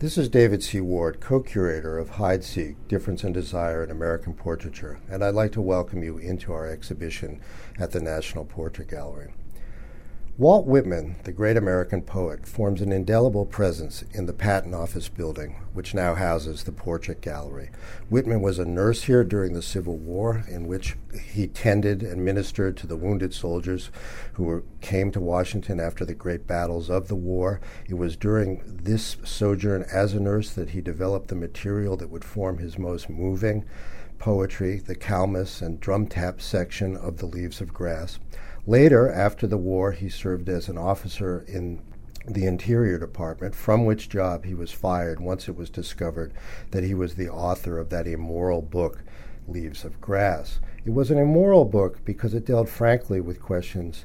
This is David C. Ward, co curator of Hide Seek Difference and Desire in American Portraiture, and I'd like to welcome you into our exhibition at the National Portrait Gallery. Walt Whitman, the great American poet, forms an indelible presence in the Patent Office building, which now houses the Portrait Gallery. Whitman was a nurse here during the Civil War, in which he tended and ministered to the wounded soldiers who were, came to Washington after the great battles of the war. It was during this sojourn as a nurse that he developed the material that would form his most moving poetry, the Calamus and drum tap section of The Leaves of Grass. Later, after the war, he served as an officer in the Interior Department, from which job he was fired once it was discovered that he was the author of that immoral book, Leaves of Grass. It was an immoral book because it dealt frankly with questions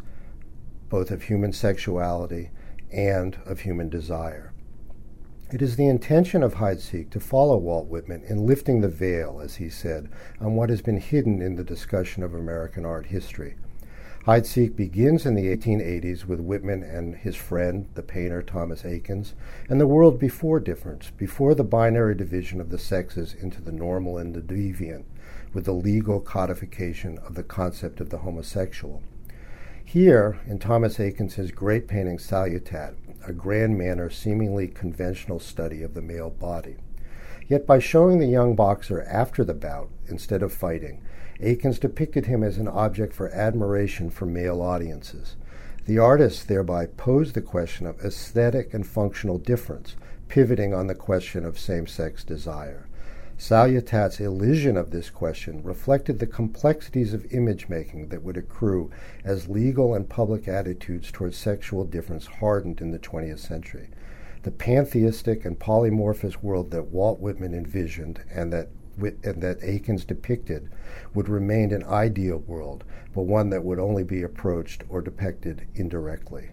both of human sexuality and of human desire. It is the intention of Hide to follow Walt Whitman in lifting the veil, as he said, on what has been hidden in the discussion of American art history. Hide Seek begins in the 1880s with Whitman and his friend, the painter Thomas Eakins, and the world before difference, before the binary division of the sexes into the normal and the deviant, with the legal codification of the concept of the homosexual. Here, in Thomas Eakins' great painting Salutat, a grand manner, seemingly conventional study of the male body. Yet by showing the young boxer after the bout instead of fighting, Eakins depicted him as an object for admiration for male audiences. The artist thereby posed the question of aesthetic and functional difference, pivoting on the question of same sex desire. Salutat's elision of this question reflected the complexities of image making that would accrue as legal and public attitudes towards sexual difference hardened in the 20th century. The pantheistic and polymorphous world that Walt Whitman envisioned and that and that Eakins depicted would remain an ideal world, but one that would only be approached or depicted indirectly.